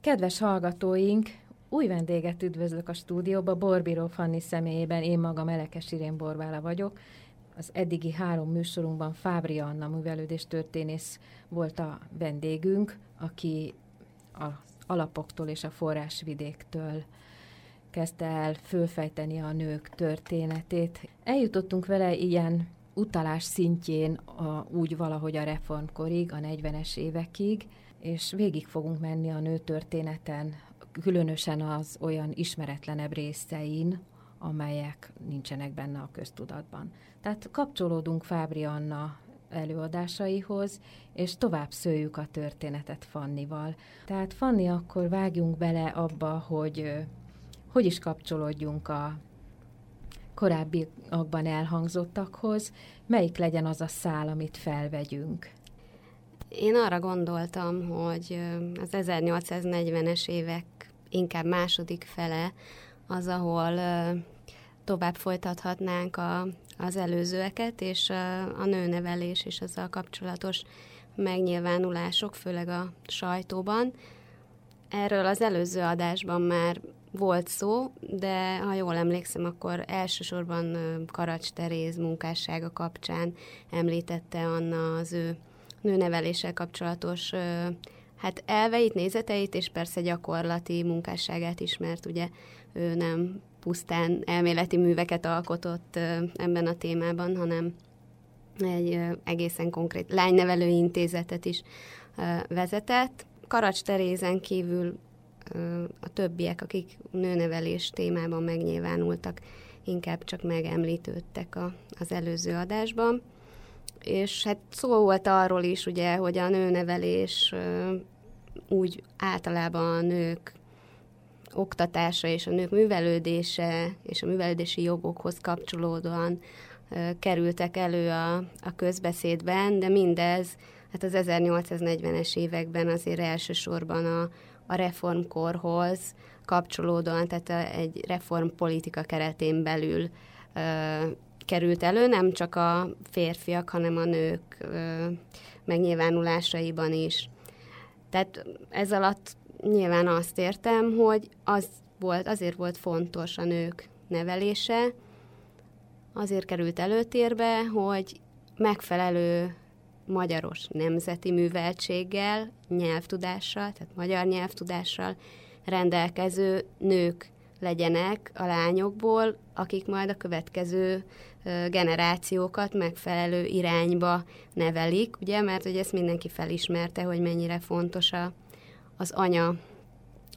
Kedves hallgatóink, új vendéget üdvözlök a stúdióba, Borbíró Fanni személyében, én magam Elekes Irén Borbála vagyok. Az eddigi három műsorunkban Fábri Anna művelődés történész volt a vendégünk, aki az alapoktól és a forrásvidéktől kezdte el fölfejteni a nők történetét. Eljutottunk vele ilyen utalás szintjén a, úgy valahogy a reformkorig, a 40-es évekig, és végig fogunk menni a nőtörténeten, különösen az olyan ismeretlenebb részein, amelyek nincsenek benne a köztudatban. Tehát kapcsolódunk Fábri Anna előadásaihoz, és tovább szőjük a történetet Fannival. Tehát Fanni, akkor vágjunk bele abba, hogy hogy is kapcsolódjunk a korábbiakban elhangzottakhoz, melyik legyen az a szál, amit felvegyünk. Én arra gondoltam, hogy az 1840-es évek inkább második fele az, ahol tovább folytathatnánk a, az előzőeket, és a, a nőnevelés és azzal kapcsolatos megnyilvánulások, főleg a sajtóban. Erről az előző adásban már volt szó, de ha jól emlékszem, akkor elsősorban Karacs Teréz munkássága kapcsán említette Anna az ő nőneveléssel kapcsolatos hát elveit, nézeteit, és persze gyakorlati munkásságát is, mert ugye ő nem pusztán elméleti műveket alkotott ebben a témában, hanem egy egészen konkrét lánynevelő intézetet is vezetett. Karacs Terézen kívül a többiek, akik nőnevelés témában megnyilvánultak, inkább csak megemlítődtek a, az előző adásban és hát szó volt arról is, ugye, hogy a nőnevelés úgy általában a nők oktatása és a nők művelődése és a művelődési jogokhoz kapcsolódóan kerültek elő a, a közbeszédben, de mindez hát az 1840-es években azért elsősorban a, a reformkorhoz kapcsolódóan, tehát egy reformpolitika keretén belül került elő, nem csak a férfiak, hanem a nők ö, megnyilvánulásaiban is. Tehát ez alatt nyilván azt értem, hogy az volt, azért volt fontos a nők nevelése, azért került előtérbe, hogy megfelelő magyaros nemzeti műveltséggel, nyelvtudással, tehát magyar nyelvtudással rendelkező nők legyenek a lányokból, akik majd a következő generációkat megfelelő irányba nevelik, ugye, mert ugye ezt mindenki felismerte, hogy mennyire fontos a, az anya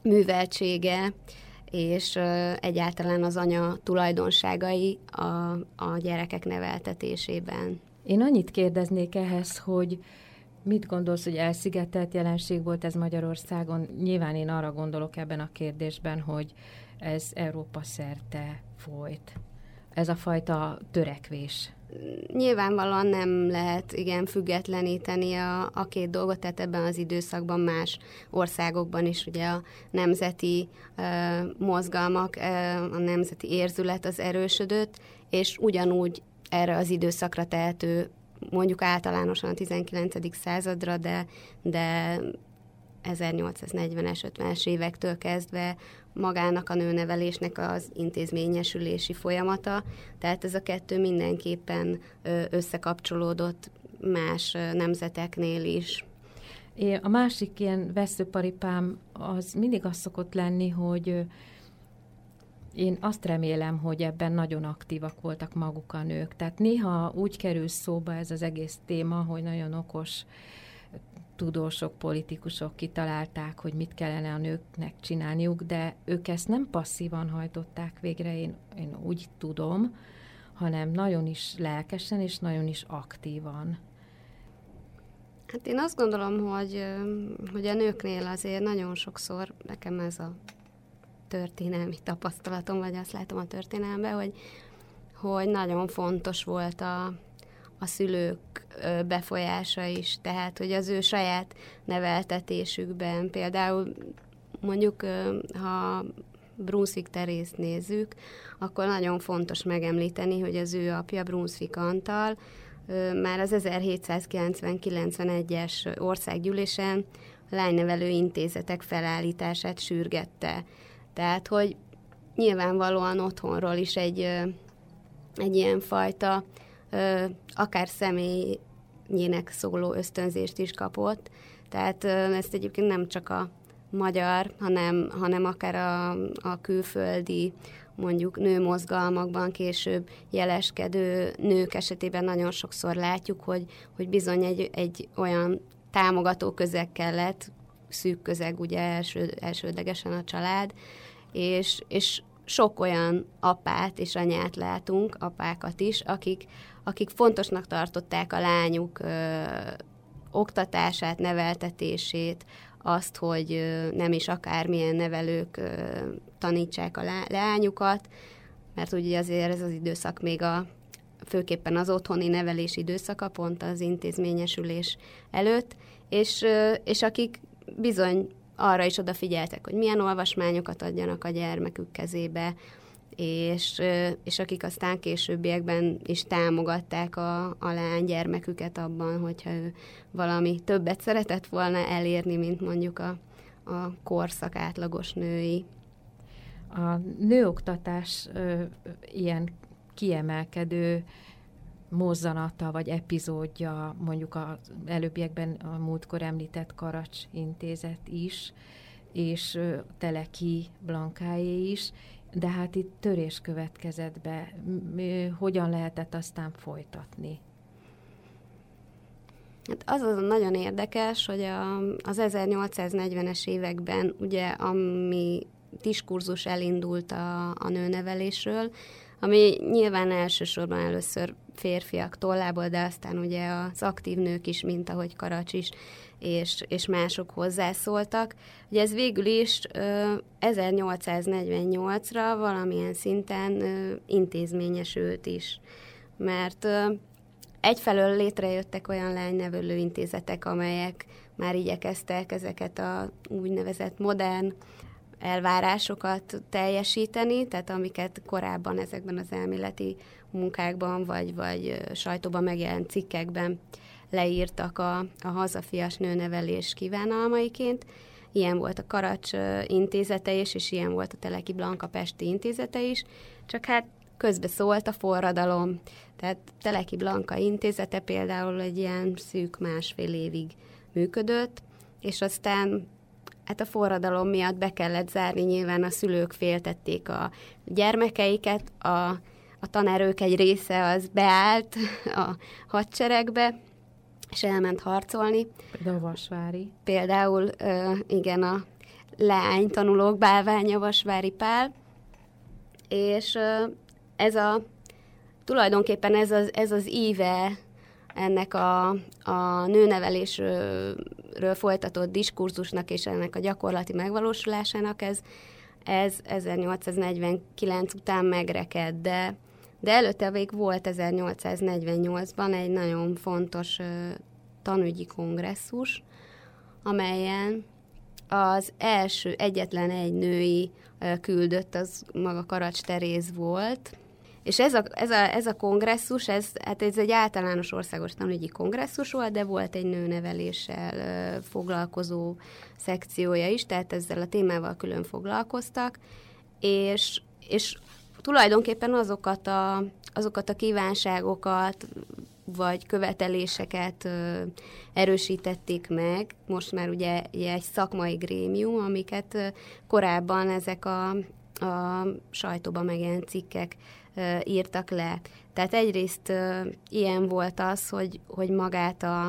műveltsége, és egyáltalán az anya tulajdonságai a, a gyerekek neveltetésében. Én annyit kérdeznék ehhez, hogy mit gondolsz, hogy elszigetelt jelenség volt ez Magyarországon? Nyilván én arra gondolok ebben a kérdésben, hogy ez Európa szerte folyt ez a fajta törekvés? Nyilvánvalóan nem lehet igen függetleníteni a, a két dolgot, tehát ebben az időszakban más országokban is ugye a nemzeti uh, mozgalmak, uh, a nemzeti érzület az erősödött, és ugyanúgy erre az időszakra tehető mondjuk általánosan a 19. századra, de, de 1840-es, 50-es évektől kezdve magának a nőnevelésnek az intézményesülési folyamata, tehát ez a kettő mindenképpen összekapcsolódott más nemzeteknél is. A másik ilyen veszőparipám az mindig az szokott lenni, hogy én azt remélem, hogy ebben nagyon aktívak voltak maguk a nők. Tehát néha úgy kerül szóba ez az egész téma, hogy nagyon okos tudósok, politikusok kitalálták, hogy mit kellene a nőknek csinálniuk, de ők ezt nem passzívan hajtották végre, én, én úgy tudom, hanem nagyon is lelkesen és nagyon is aktívan. Hát én azt gondolom, hogy, hogy a nőknél azért nagyon sokszor nekem ez a történelmi tapasztalatom, vagy azt látom a történelemben, hogy, hogy nagyon fontos volt a, a szülők befolyása is, tehát hogy az ő saját neveltetésükben, például mondjuk, ha Brunswick Terészt nézzük, akkor nagyon fontos megemlíteni, hogy az ő apja Brunswick Antal már az 1790-91-es országgyűlésen lánynevelő intézetek felállítását sürgette. Tehát, hogy nyilvánvalóan otthonról is egy, egy ilyen fajta akár személyének szóló ösztönzést is kapott. Tehát ezt egyébként nem csak a magyar, hanem, hanem akár a, a külföldi mondjuk nőmozgalmakban később jeleskedő nők esetében nagyon sokszor látjuk, hogy, hogy bizony egy, egy olyan támogató közeg kellett, szűk közeg ugye első, elsődlegesen a család, és, és sok olyan apát és anyát látunk, apákat is, akik, akik fontosnak tartották a lányuk ö, oktatását, neveltetését, azt, hogy nem is akármilyen nevelők tanítsák a leányukat, mert ugye azért ez az időszak még a főképpen az otthoni nevelés időszaka, pont az intézményesülés előtt, és, és akik bizony arra is odafigyeltek, hogy milyen olvasmányokat adjanak a gyermekük kezébe, és, és akik aztán későbbiekben is támogatták a, a lány gyermeküket abban, hogyha ő valami többet szeretett volna elérni, mint mondjuk a, a korszak átlagos női. A nőoktatás ö, ilyen kiemelkedő mozzanata vagy epizódja, mondjuk az előbbiekben a múltkor említett Karacs intézet is, és Teleki Blankáé is, de hát itt törés következett be. Hogyan lehetett aztán folytatni? Hát az az nagyon érdekes, hogy a, az 1840-es években, ugye, ami diskurzus elindult a, a nőnevelésről, ami nyilván elsősorban először férfiak tollából, de aztán ugye az aktív nők is, mint ahogy Karacs is, és, és mások hozzászóltak. Ugye ez végül is 1848-ra valamilyen szinten intézményesült is, mert egyfelől létrejöttek olyan lánynevelő intézetek, amelyek már igyekeztek ezeket a úgynevezett modern elvárásokat teljesíteni, tehát amiket korábban ezekben az elméleti munkákban, vagy, vagy sajtóban megjelent cikkekben leírtak a, a hazafias nőnevelés kívánalmaiként. Ilyen volt a Karacs intézete is, és ilyen volt a Teleki Blanka Pesti intézete is, csak hát közbe szólt a forradalom. Tehát Teleki Blanka intézete például egy ilyen szűk másfél évig működött, és aztán hát a forradalom miatt be kellett zárni, nyilván a szülők féltették a gyermekeiket, a, a tanerők egy része az beállt a hadseregbe, és elment harcolni. Például Vasvári. Például, igen, a leány tanulók bálványa Vasvári Pál, és ez a, tulajdonképpen ez az, ez az íve ennek a, a nőnevelésről folytatott diskurzusnak és ennek a gyakorlati megvalósulásának, ez, ez 1849 után megreked, de, de előtte még volt 1848-ban egy nagyon fontos tanügyi kongresszus, amelyen az első egyetlen egy női küldött, az maga Karacs Teréz volt, és ez a, ez a, ez a kongresszus, ez, hát ez egy általános országos tanügyi kongresszus volt, de volt egy nőneveléssel foglalkozó szekciója is, tehát ezzel a témával külön foglalkoztak, és, és tulajdonképpen azokat a, azokat a kívánságokat, vagy követeléseket ö, erősítették meg. Most már ugye, egy szakmai grémium, amiket ö, korábban ezek a, a sajtóban megjelent cikkek írtak le. Tehát egyrészt ö, ilyen volt az, hogy, hogy magát a,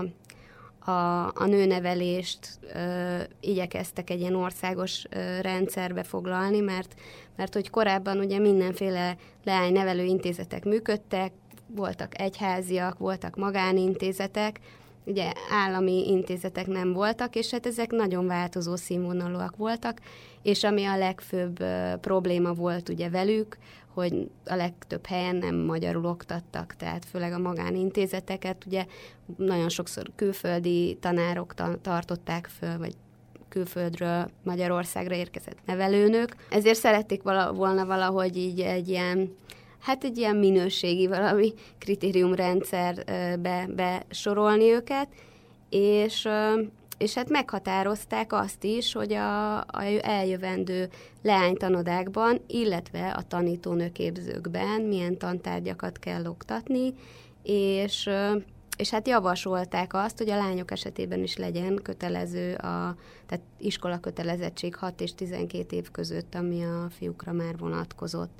a, a nőnevelést ö, igyekeztek egy ilyen országos ö, rendszerbe foglalni, mert, mert hogy korábban ugye mindenféle leánynevelő intézetek működtek, voltak egyháziak, voltak magánintézetek, ugye állami intézetek nem voltak, és hát ezek nagyon változó színvonalúak voltak, és ami a legfőbb probléma volt ugye velük, hogy a legtöbb helyen nem magyarul oktattak, tehát főleg a magánintézeteket, ugye nagyon sokszor külföldi tanárok tartották föl, vagy külföldről Magyarországra érkezett nevelőnök. Ezért szerették vala, volna valahogy így egy ilyen hát egy ilyen minőségi valami kritériumrendszerbe besorolni őket, és, és hát meghatározták azt is, hogy a, a eljövendő leánytanodákban, illetve a tanítónőképzőkben milyen tantárgyakat kell oktatni, és és hát javasolták azt, hogy a lányok esetében is legyen kötelező, a, tehát iskola kötelezettség 6 és 12 év között, ami a fiúkra már vonatkozott.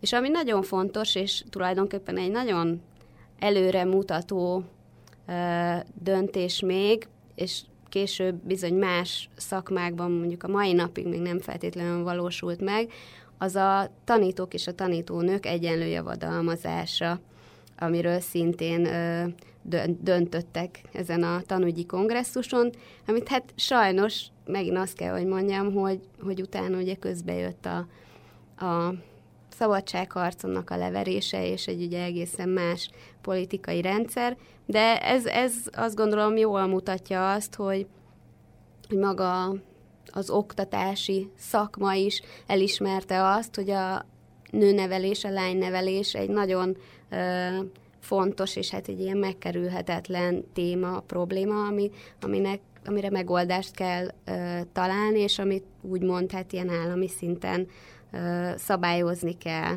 És ami nagyon fontos, és tulajdonképpen egy nagyon előre mutató ö, döntés még, és később bizony más szakmákban, mondjuk a mai napig még nem feltétlenül valósult meg, az a tanítók és a tanítónők egyenlő javadalmazása, amiről szintén ö, döntöttek ezen a tanügyi kongresszuson, amit hát sajnos megint azt kell, hogy mondjam, hogy, hogy utána ugye közbejött a, a szabadságharconnak a leverése, és egy ugye egészen más politikai rendszer, de ez, ez azt gondolom jól mutatja azt, hogy, hogy maga az oktatási szakma is elismerte azt, hogy a nőnevelés, a lánynevelés egy nagyon ö, fontos, és hát egy ilyen megkerülhetetlen téma, probléma, ami, aminek, amire megoldást kell ö, találni, és amit úgymond hát ilyen állami szinten ö, szabályozni kell.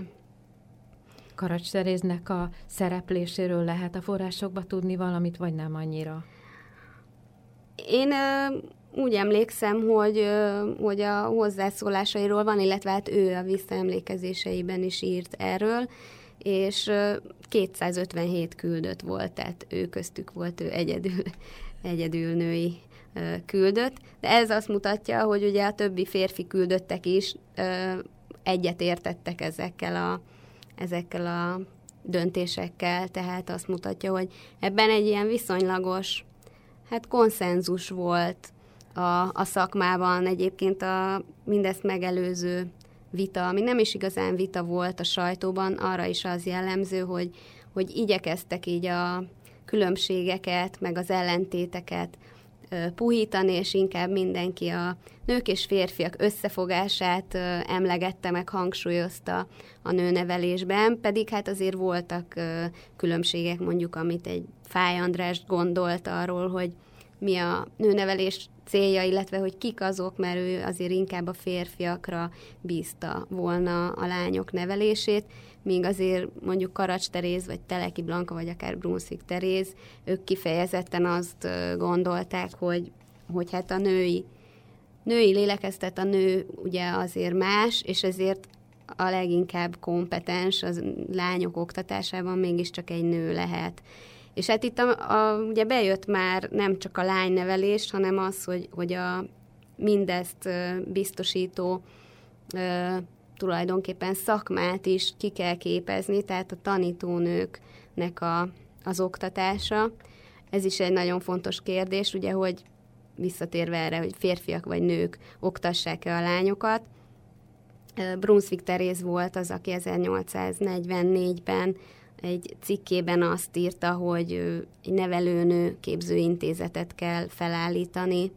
Karacs Teréznek a szerepléséről lehet a forrásokba tudni valamit, vagy nem annyira? Én ö, úgy emlékszem, hogy, ö, hogy a hozzászólásairól van, illetve hát ő a visszaemlékezéseiben is írt erről, és 257 küldött volt, tehát ő köztük volt ő egyedül, egyedül női küldött, de ez azt mutatja, hogy ugye a többi férfi küldöttek is egyet értettek ezekkel a, ezekkel a döntésekkel, tehát azt mutatja, hogy ebben egy ilyen viszonylagos, hát konszenzus volt a, a szakmában, egyébként a mindezt megelőző vita, ami nem is igazán vita volt a sajtóban, arra is az jellemző, hogy, hogy igyekeztek így a különbségeket, meg az ellentéteket puhítani, és inkább mindenki a nők és férfiak összefogását emlegette, meg hangsúlyozta a nőnevelésben, pedig hát azért voltak különbségek, mondjuk, amit egy Fáj András gondolt arról, hogy mi a nőnevelés célja, illetve hogy kik azok, mert ő azért inkább a férfiakra bízta volna a lányok nevelését, míg azért mondjuk Karacs Teréz, vagy Teleki Blanka, vagy akár Brunswick Teréz, ők kifejezetten azt gondolták, hogy, hogy hát a női, női lélekeztet a nő ugye azért más, és ezért a leginkább kompetens az lányok oktatásában mégiscsak egy nő lehet. És hát itt a, a, ugye bejött már nem csak a lánynevelés, hanem az, hogy, hogy a mindezt biztosító tulajdonképpen szakmát is ki kell képezni, tehát a tanítónőknek a, az oktatása. Ez is egy nagyon fontos kérdés, ugye, hogy visszatérve erre, hogy férfiak vagy nők oktassák-e a lányokat. Brunswick Teréz volt az, aki 1844-ben egy cikkében azt írta, hogy egy nevelőnő képzőintézetet kell felállítani,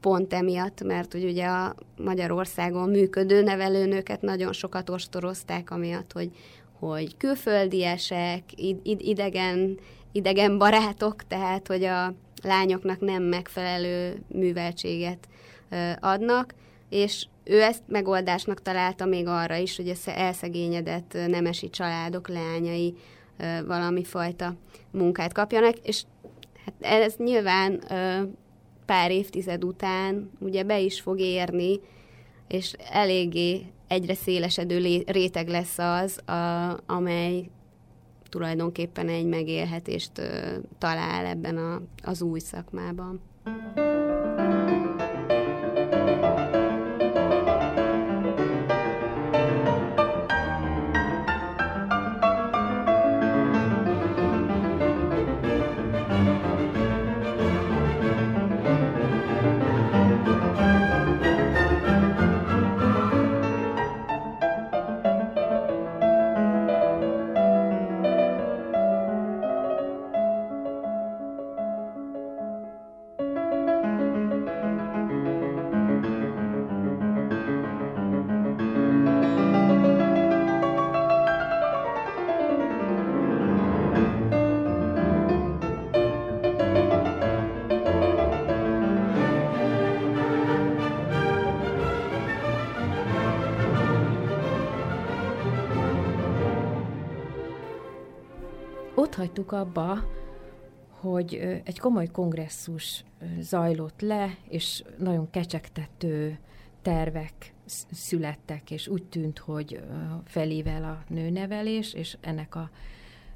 pont emiatt, mert hogy ugye a Magyarországon működő nevelőnőket nagyon sokat ostorozták, amiatt, hogy, hogy külföldiesek, idegen, idegen barátok, tehát hogy a lányoknak nem megfelelő műveltséget adnak, és ő ezt megoldásnak találta még arra is, hogy az elszegényedett nemesi családok leányai valami fajta munkát kapjanak, és hát ez nyilván pár évtized után ugye be is fog érni, és eléggé egyre szélesedő réteg lesz az, a, amely tulajdonképpen egy megélhetést talál ebben a, az új szakmában. Hagytuk abba, hogy egy komoly kongresszus zajlott le, és nagyon kecsegtető tervek születtek, és úgy tűnt, hogy felével a nőnevelés, és ennek a,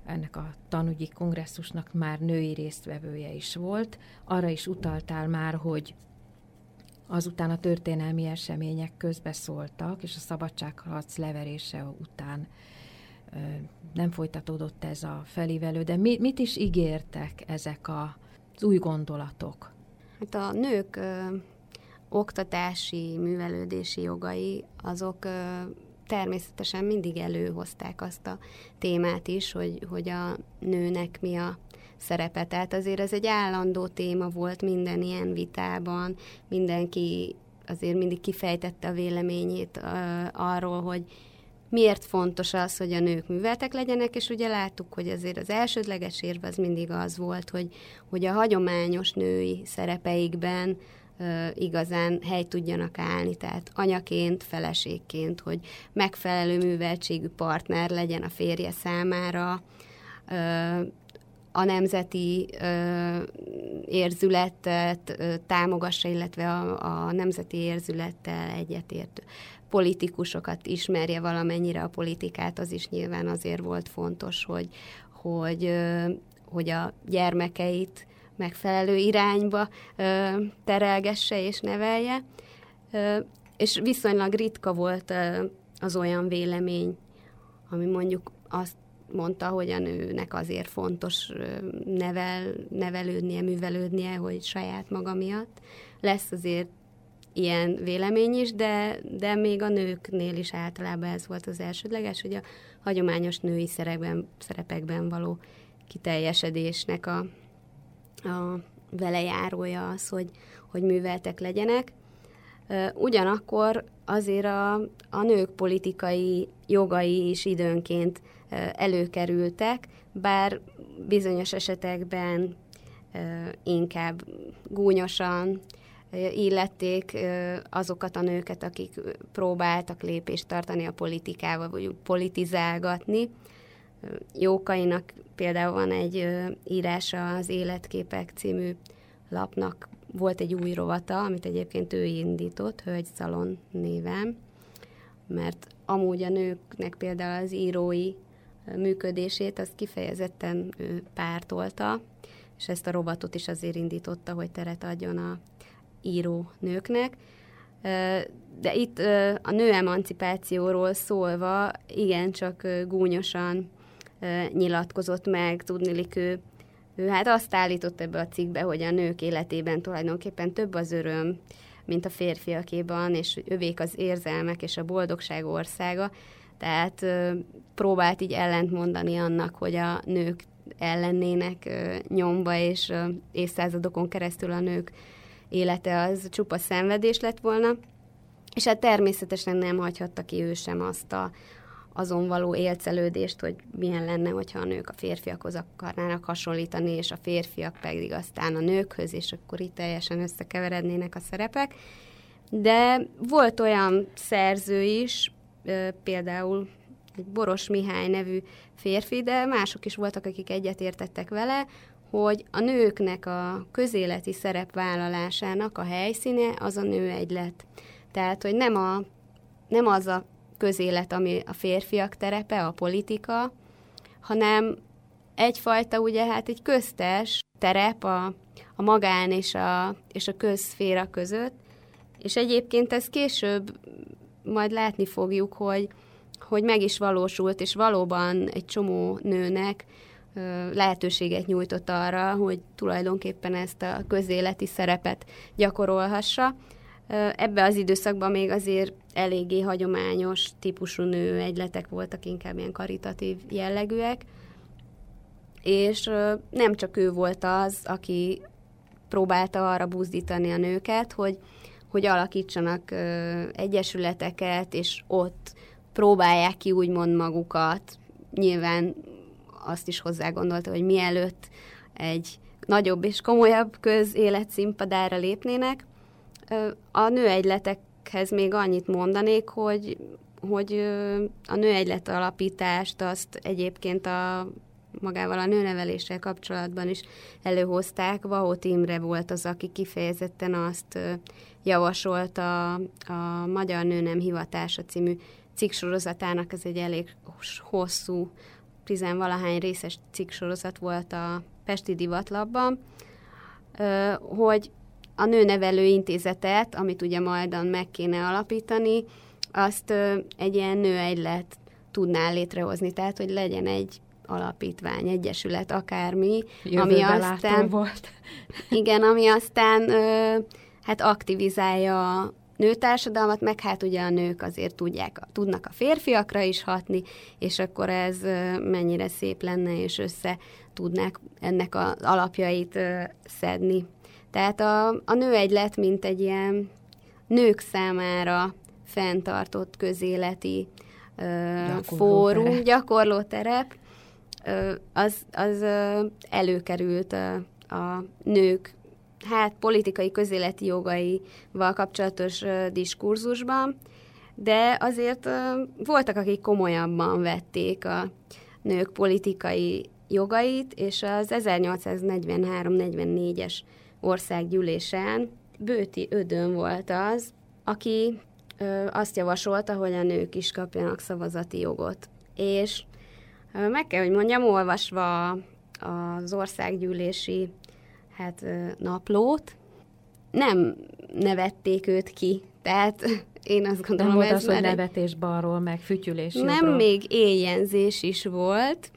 ennek a tanügyi kongresszusnak már női résztvevője is volt. Arra is utaltál már, hogy azután a történelmi események közbeszóltak, és a szabadságharc leverése után nem folytatódott ez a felívelő, de mi, mit is ígértek ezek a, az új gondolatok? Hát a nők ö, oktatási, művelődési jogai, azok ö, természetesen mindig előhozták azt a témát is, hogy, hogy a nőnek mi a szerepe. Tehát azért ez egy állandó téma volt minden ilyen vitában, mindenki azért mindig kifejtette a véleményét ö, arról, hogy miért fontos az, hogy a nők műveltek legyenek, és ugye láttuk, hogy azért az elsődleges érv az mindig az volt, hogy, hogy a hagyományos női szerepeikben igazán helyt tudjanak állni, tehát anyaként, feleségként, hogy megfelelő műveltségű partner legyen a férje számára, a nemzeti érzületet támogassa, illetve a, a nemzeti érzülettel egyetértő politikusokat ismerje valamennyire a politikát, az is nyilván azért volt fontos, hogy, hogy, hogy a gyermekeit megfelelő irányba terelgesse és nevelje. És viszonylag ritka volt az olyan vélemény, ami mondjuk azt mondta, hogy a nőnek azért fontos nevel, nevelődnie, művelődnie, hogy saját maga miatt. Lesz azért ilyen vélemény is, de, de még a nőknél is általában ez volt az elsődleges, hogy a hagyományos női szerepben, szerepekben való kiteljesedésnek a, a velejárója az, hogy, hogy műveltek legyenek. Ugyanakkor azért a, a nők politikai jogai is időnként előkerültek, bár bizonyos esetekben inkább gúnyosan, illették azokat a nőket, akik próbáltak lépést tartani a politikával, vagy politizálgatni. Jókainak például van egy írása az Életképek című lapnak, volt egy új rovata, amit egyébként ő indított, Hölgy Szalon néven, mert amúgy a nőknek például az írói működését, az kifejezetten ő pártolta, és ezt a rovatot is azért indította, hogy teret adjon a író nőknek. De itt a nő emancipációról szólva igencsak gúnyosan nyilatkozott meg, tudnilik ő, ő hát azt állított ebbe a cikkbe, hogy a nők életében tulajdonképpen több az öröm, mint a férfiakéban, és övék az érzelmek és a boldogság országa. Tehát próbált így ellentmondani annak, hogy a nők ellennének nyomba, és évszázadokon keresztül a nők élete az csupa szenvedés lett volna, és hát természetesen nem hagyhatta ki ő sem azt a, azon való élcelődést, hogy milyen lenne, hogyha a nők a férfiakhoz akarnának hasonlítani, és a férfiak pedig aztán a nőkhöz, és akkor itt teljesen összekeverednének a szerepek. De volt olyan szerző is, például egy Boros Mihály nevű férfi, de mások is voltak, akik egyetértettek vele, hogy a nőknek a közéleti szerepvállalásának a helyszíne az a nő egylet. Tehát, hogy nem, a, nem az a közélet, ami a férfiak terepe, a politika, hanem egyfajta, ugye hát egy köztes terep a, a magán és a, és a közszféra között, és egyébként ez később majd látni fogjuk, hogy, hogy meg is valósult, és valóban egy csomó nőnek lehetőséget nyújtott arra, hogy tulajdonképpen ezt a közéleti szerepet gyakorolhassa. Ebbe az időszakban még azért eléggé hagyományos típusú nő egyletek voltak, inkább ilyen karitatív jellegűek, és nem csak ő volt az, aki próbálta arra buzdítani a nőket, hogy, hogy alakítsanak egyesületeket, és ott próbálják ki úgymond magukat. Nyilván azt is hozzá gondolta, hogy mielőtt egy nagyobb és komolyabb közélet színpadára lépnének. A nőegyletekhez még annyit mondanék, hogy, hogy a nőegylet alapítást azt egyébként a magával a nőneveléssel kapcsolatban is előhozták. Vahot Imre volt az, aki kifejezetten azt javasolta a Magyar Nő Nem Hivatása című cikksorozatának, ez egy elég hosszú, tizenvalahány részes cikksorozat volt a Pesti Divatlapban, hogy a nőnevelő intézetet, amit ugye majdan meg kéne alapítani, azt egy ilyen nőegylet tudná létrehozni, tehát hogy legyen egy alapítvány, egyesület, akármi, Jövőbe ami aztán volt. igen, ami aztán ö, hát aktivizálja nőtársadalmat, meg hát ugye a nők azért tudják, tudnak a férfiakra is hatni, és akkor ez ö, mennyire szép lenne, és össze tudnák ennek az alapjait ö, szedni. Tehát a, a nő egylet, mint egy ilyen nők számára fenntartott közéleti gyakorló fórum, terep. gyakorlóterep, az, az előkerült a, a nők hát politikai közéleti jogaival kapcsolatos diskurzusban, de azért voltak, akik komolyabban vették a nők politikai jogait, és az 1843-44-es országgyűlésen Bőti Ödön volt az, aki azt javasolta, hogy a nők is kapjanak szavazati jogot. És meg kell, hogy mondjam, olvasva az országgyűlési hát, naplót, nem nevették őt ki. Tehát én azt gondolom, nem volt ez az, hogy nevetés balról, meg fütyülés Nem, jobbról. még éjjenzés is volt,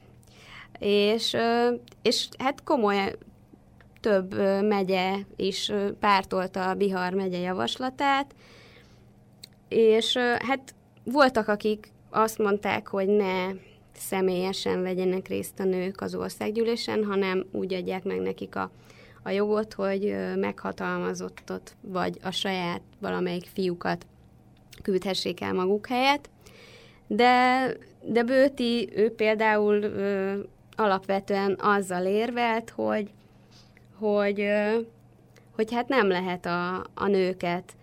és, és hát komoly több megye is pártolta a Bihar megye javaslatát, és hát voltak, akik azt mondták, hogy ne személyesen vegyenek részt a nők az országgyűlésen, hanem úgy adják meg nekik a, a jogot, hogy meghatalmazottat, vagy a saját valamelyik fiúkat küldhessék el maguk helyett. De, de Bőti, ő például ö, alapvetően azzal érvelt, hogy, hogy, ö, hogy hát nem lehet a, a nőket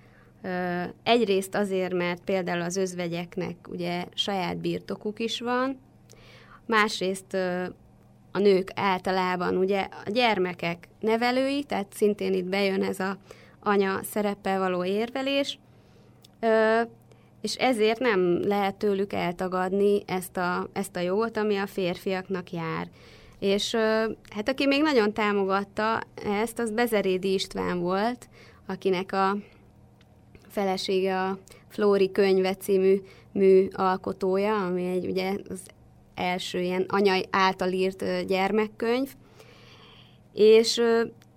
Egyrészt azért, mert például az özvegyeknek ugye saját birtokuk is van, másrészt a nők általában ugye a gyermekek nevelői, tehát szintén itt bejön ez a anya szereppel való érvelés, és ezért nem lehet tőlük eltagadni ezt a, ezt a jogot, ami a férfiaknak jár. És hát aki még nagyon támogatta ezt, az Bezerédi István volt, akinek a felesége a Flóri könyve című mű alkotója, ami egy ugye az első ilyen anyai által írt gyermekkönyv, és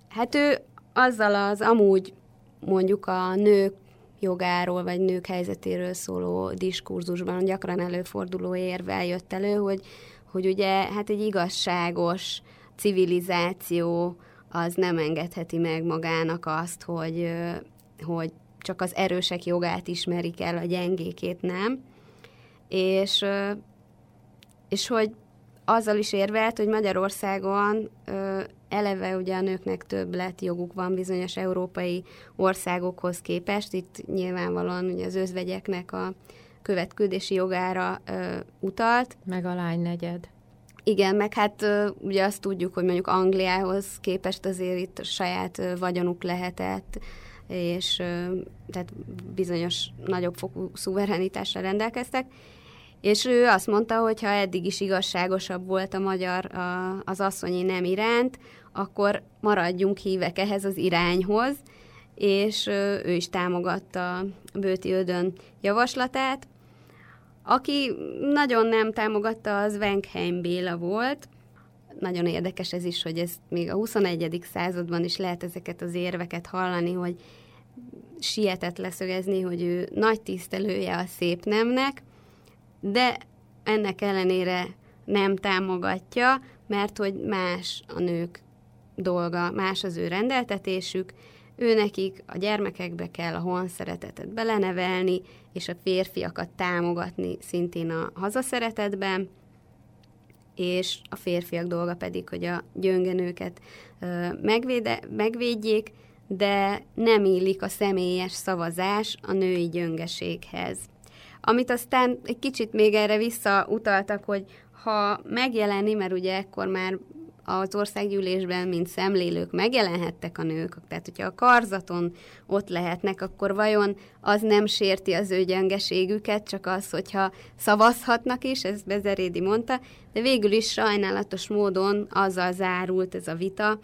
hát ő azzal az amúgy mondjuk a nők jogáról, vagy nők helyzetéről szóló diskurzusban gyakran előforduló érvel jött elő, hogy, hogy ugye hát egy igazságos civilizáció az nem engedheti meg magának azt, hogy, hogy csak az erősek jogát ismerik el, a gyengékét nem. És, és hogy azzal is érvelt, hogy Magyarországon eleve ugye a nőknek több lett joguk van bizonyos európai országokhoz képest. Itt nyilvánvalóan ugye az özvegyeknek a követküldési jogára utalt. Meg a lány negyed. Igen, meg hát ugye azt tudjuk, hogy mondjuk Angliához képest azért itt saját vagyonuk lehetett, és tehát bizonyos nagyobb fokú szuverenitással rendelkeztek, és ő azt mondta, hogy ha eddig is igazságosabb volt a magyar a, az asszonyi nem iránt, akkor maradjunk hívek ehhez az irányhoz, és ő is támogatta Bőti Ödön javaslatát. Aki nagyon nem támogatta, az Wenkheim Béla volt. Nagyon érdekes ez is, hogy ez még a 21. században is lehet ezeket az érveket hallani, hogy sietett leszögezni, hogy ő nagy tisztelője a szép nemnek, de ennek ellenére nem támogatja, mert hogy más a nők dolga, más az ő rendeltetésük, ő nekik a gyermekekbe kell a honszeretetet belenevelni, és a férfiakat támogatni szintén a hazaszeretetben, és a férfiak dolga pedig, hogy a gyöngenőket megvéde, megvédjék, de nem illik a személyes szavazás a női gyöngeséghez. Amit aztán egy kicsit még erre visszautaltak, hogy ha megjelenni, mert ugye ekkor már az országgyűlésben, mint szemlélők megjelenhettek a nők, tehát hogyha a karzaton ott lehetnek, akkor vajon az nem sérti az ő gyengeségüket, csak az, hogyha szavazhatnak is, ez Bezerédi mondta, de végül is sajnálatos módon azzal zárult ez a vita,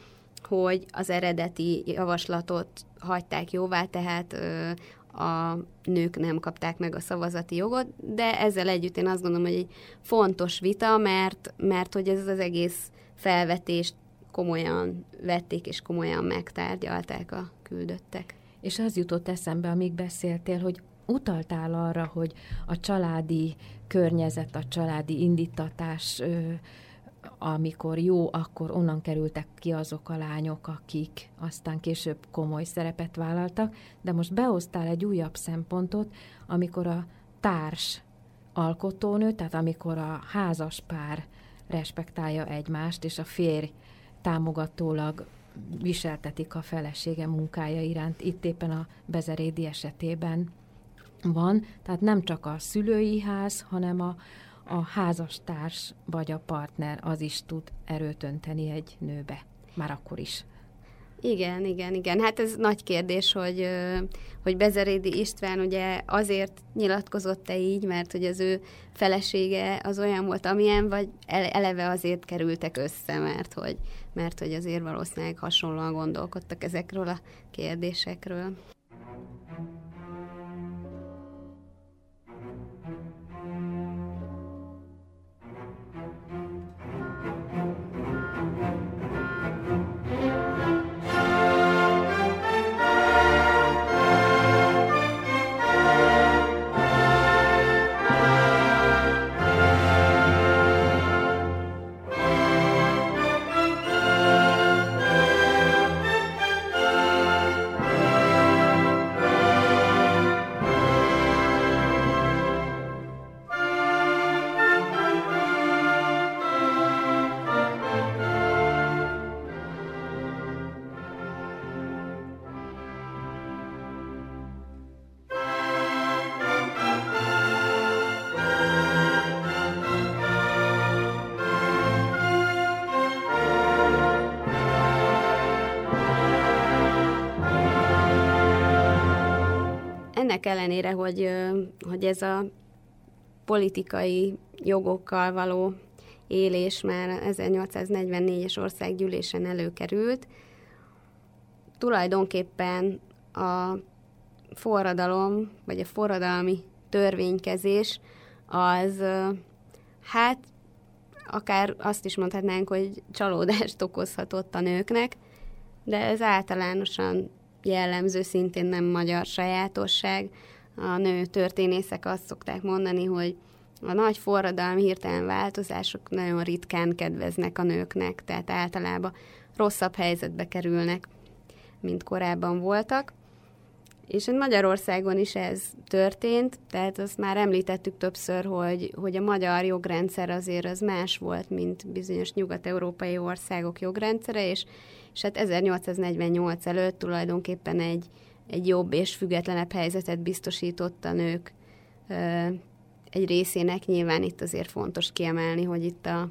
hogy az eredeti javaslatot hagyták jóvá, tehát ö, a nők nem kapták meg a szavazati jogot, de ezzel együtt én azt gondolom, hogy egy fontos vita, mert, mert hogy ez az egész felvetést komolyan vették és komolyan megtárgyalták a küldöttek. És az jutott eszembe, amíg beszéltél, hogy utaltál arra, hogy a családi környezet, a családi indítatás, amikor jó, akkor onnan kerültek ki azok a lányok, akik aztán később komoly szerepet vállaltak, de most behoztál egy újabb szempontot, amikor a társ alkotónő, tehát amikor a házas pár respektálja egymást, és a férj támogatólag viseltetik a felesége munkája iránt. Itt éppen a Bezerédi esetében van, tehát nem csak a szülői ház, hanem a, a házastárs vagy a partner az is tud erőt önteni egy nőbe, már akkor is. Igen, igen, igen. Hát ez nagy kérdés, hogy, hogy Bezerédi István ugye azért nyilatkozott-e így, mert hogy az ő felesége az olyan volt, amilyen, vagy eleve azért kerültek össze, mert hogy, mert hogy azért valószínűleg hasonlóan gondolkodtak ezekről a kérdésekről. Ennek ellenére, hogy, hogy ez a politikai jogokkal való élés már 1844-es országgyűlésen előkerült, tulajdonképpen a forradalom, vagy a forradalmi törvénykezés az hát akár azt is mondhatnánk, hogy csalódást okozhatott a nőknek, de ez általánosan jellemző, szintén nem magyar sajátosság. A nő történészek azt szokták mondani, hogy a nagy forradalmi hirtelen változások nagyon ritkán kedveznek a nőknek, tehát általában rosszabb helyzetbe kerülnek, mint korábban voltak. És Magyarországon is ez történt, tehát azt már említettük többször, hogy, hogy a magyar jogrendszer azért az más volt, mint bizonyos nyugat-európai országok jogrendszere, és és hát 1848 előtt tulajdonképpen egy, egy jobb és függetlenebb helyzetet biztosított a nők egy részének. Nyilván itt azért fontos kiemelni, hogy itt a,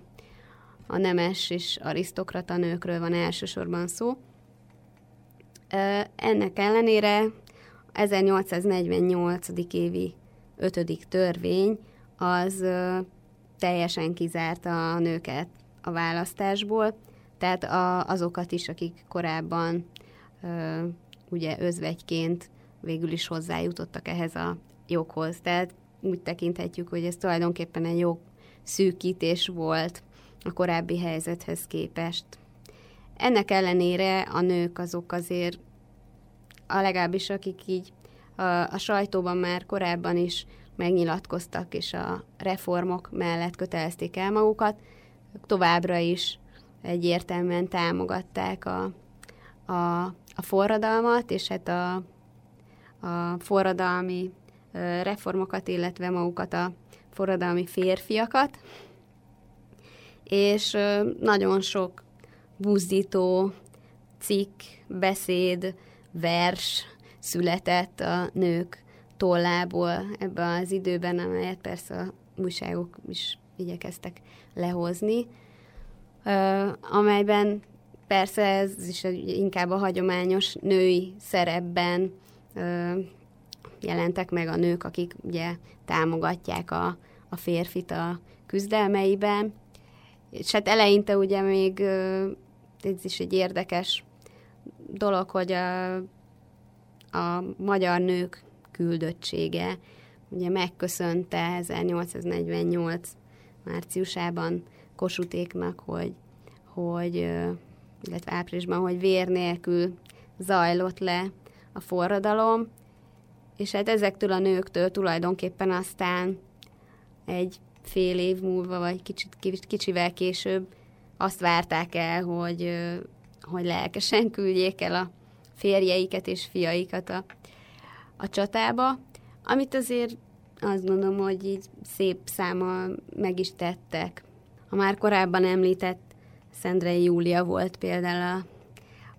a nemes és arisztokrata nőkről van elsősorban szó. Ennek ellenére 1848. évi 5. törvény az teljesen kizárta a nőket a választásból, tehát a, azokat is, akik korábban ö, ugye özvegyként végül is hozzájutottak ehhez a joghoz. Tehát úgy tekinthetjük, hogy ez tulajdonképpen egy jog szűkítés volt a korábbi helyzethez képest. Ennek ellenére a nők azok azért, a legalábbis akik így a, a sajtóban már korábban is megnyilatkoztak, és a reformok mellett kötelezték el magukat, továbbra is egyértelműen támogatták a, a, a forradalmat, és hát a, a forradalmi reformokat, illetve magukat a forradalmi férfiakat, és nagyon sok buzdító cikk, beszéd, vers született a nők tollából ebben az időben, amelyet persze a újságok is igyekeztek lehozni, amelyben persze ez is inkább a hagyományos női szerepben jelentek meg a nők, akik ugye támogatják a, a férfit a küzdelmeiben. És hát eleinte ugye még ez is egy érdekes dolog, hogy a, a magyar nők küldöttsége ugye megköszönte 1848 márciusában Kosutéknak, hogy, hogy illetve áprilisban, hogy vér nélkül zajlott le a forradalom, és hát ezektől a nőktől tulajdonképpen aztán egy fél év múlva, vagy kicsit, kicsivel később azt várták el, hogy, hogy lelkesen küldjék el a férjeiket és fiaikat a, a csatába, amit azért azt gondolom, hogy így szép száma meg is tettek. A már korábban említett Szendrei Júlia volt például a,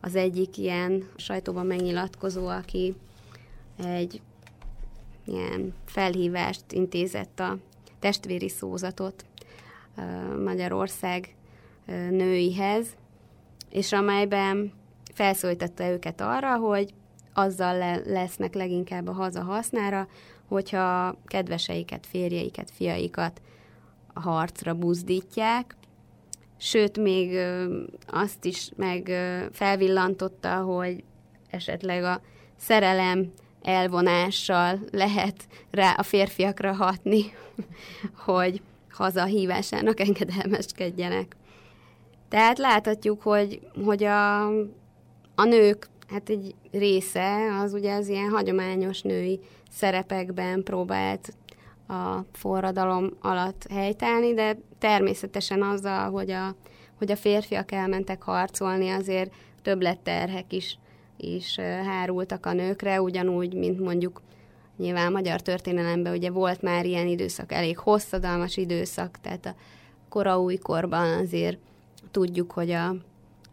az egyik ilyen sajtóban megnyilatkozó, aki egy ilyen felhívást intézett a testvéri szózatot Magyarország nőihez, és amelyben felszólította őket arra, hogy azzal le, lesznek leginkább a haza hasznára, hogyha kedveseiket, férjeiket, fiaikat harcra buzdítják, sőt, még azt is meg felvillantotta, hogy esetleg a szerelem elvonással lehet rá a férfiakra hatni, hogy hazahívásának engedelmeskedjenek. Tehát láthatjuk, hogy, hogy a, a nők, hát egy része az ugye az ilyen hagyományos női szerepekben próbált a forradalom alatt helytállni, de természetesen azzal, hogy a, hogy a férfiak elmentek harcolni, azért többletterhek is, is hárultak a nőkre, ugyanúgy, mint mondjuk nyilván magyar történelemben ugye volt már ilyen időszak, elég hosszadalmas időszak, tehát a kora újkorban azért tudjuk, hogy a,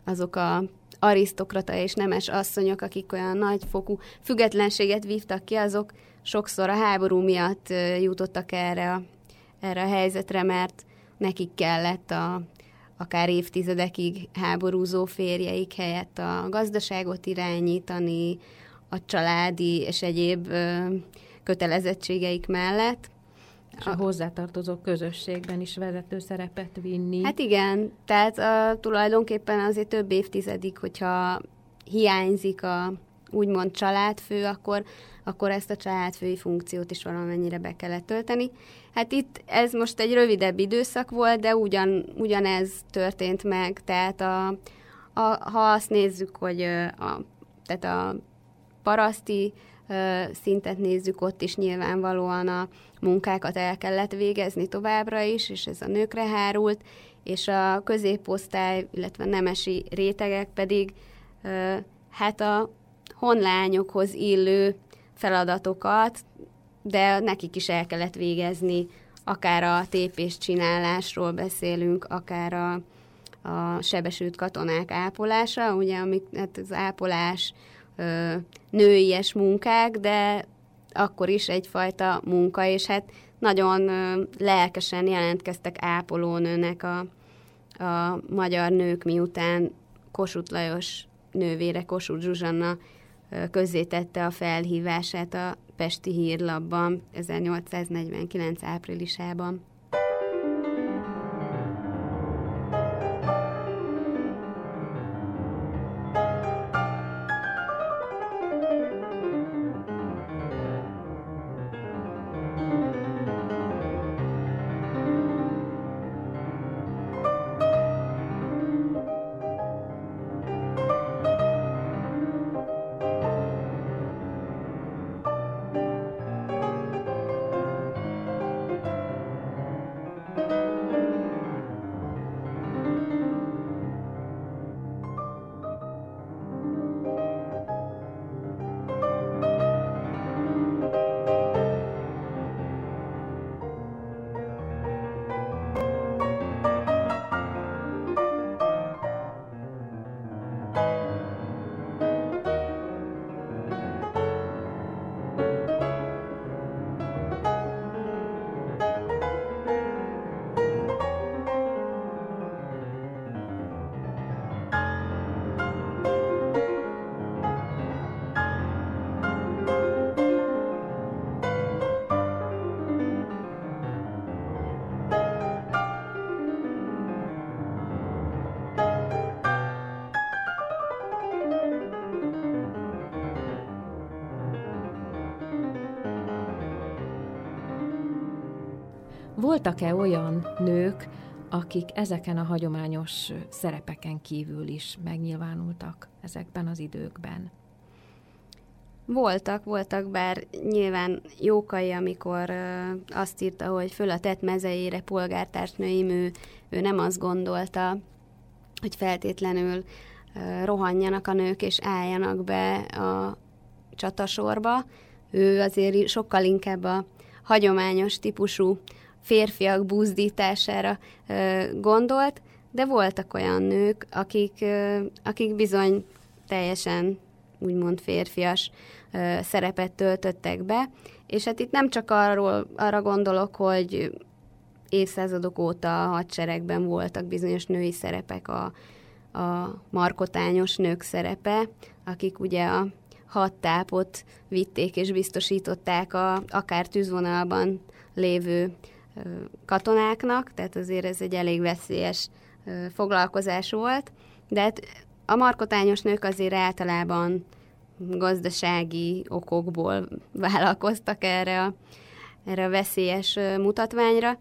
azok a arisztokrata és nemes asszonyok, akik olyan nagyfokú függetlenséget vívtak ki, azok sokszor a háború miatt jutottak erre a, erre a helyzetre, mert nekik kellett a, akár évtizedekig háborúzó férjeik helyett a gazdaságot irányítani, a családi és egyéb kötelezettségeik mellett. És a hozzátartozó közösségben is vezető szerepet vinni. Hát igen, tehát a, tulajdonképpen azért több évtizedig, hogyha hiányzik a úgymond családfő, akkor, akkor ezt a családfői funkciót is valamennyire be kellett tölteni. Hát itt ez most egy rövidebb időszak volt, de ugyan, ugyanez történt meg, tehát a, a, ha azt nézzük, hogy a, tehát a paraszti szintet nézzük, ott is nyilvánvalóan a munkákat el kellett végezni továbbra is, és ez a nőkre hárult, és a középosztály, illetve nemesi rétegek pedig hát a honlányokhoz illő feladatokat, de nekik is el kellett végezni, akár a tépés csinálásról beszélünk, akár a, a sebesült katonák ápolása, ugye, amik, hát az ápolás ö, nőies munkák, de akkor is egyfajta munka, és hát nagyon ö, lelkesen jelentkeztek ápolónőnek a, a magyar nők, miután Kossuth Lajos nővére, Kossuth Zsuzsanna közzétette a felhívását a Pesti Hírlapban 1849. áprilisában. Voltak-e olyan nők, akik ezeken a hagyományos szerepeken kívül is megnyilvánultak ezekben az időkben? Voltak, voltak, bár nyilván Jókai, amikor ö, azt írta, hogy föl a tett mezeire polgártársnőim, ő, ő nem azt gondolta, hogy feltétlenül ö, rohanjanak a nők és álljanak be a csatasorba. Ő azért sokkal inkább a hagyományos típusú férfiak búzdítására gondolt, de voltak olyan nők, akik, akik bizony teljesen úgymond férfias szerepet töltöttek be, és hát itt nem csak arról, arra gondolok, hogy évszázadok óta a hadseregben voltak bizonyos női szerepek, a, a markotányos nők szerepe, akik ugye a hat tápot vitték és biztosították a, akár tűzvonalban lévő katonáknak, tehát azért ez egy elég veszélyes foglalkozás volt, de hát a markotányos nők azért általában gazdasági okokból vállalkoztak erre a, erre a veszélyes mutatványra,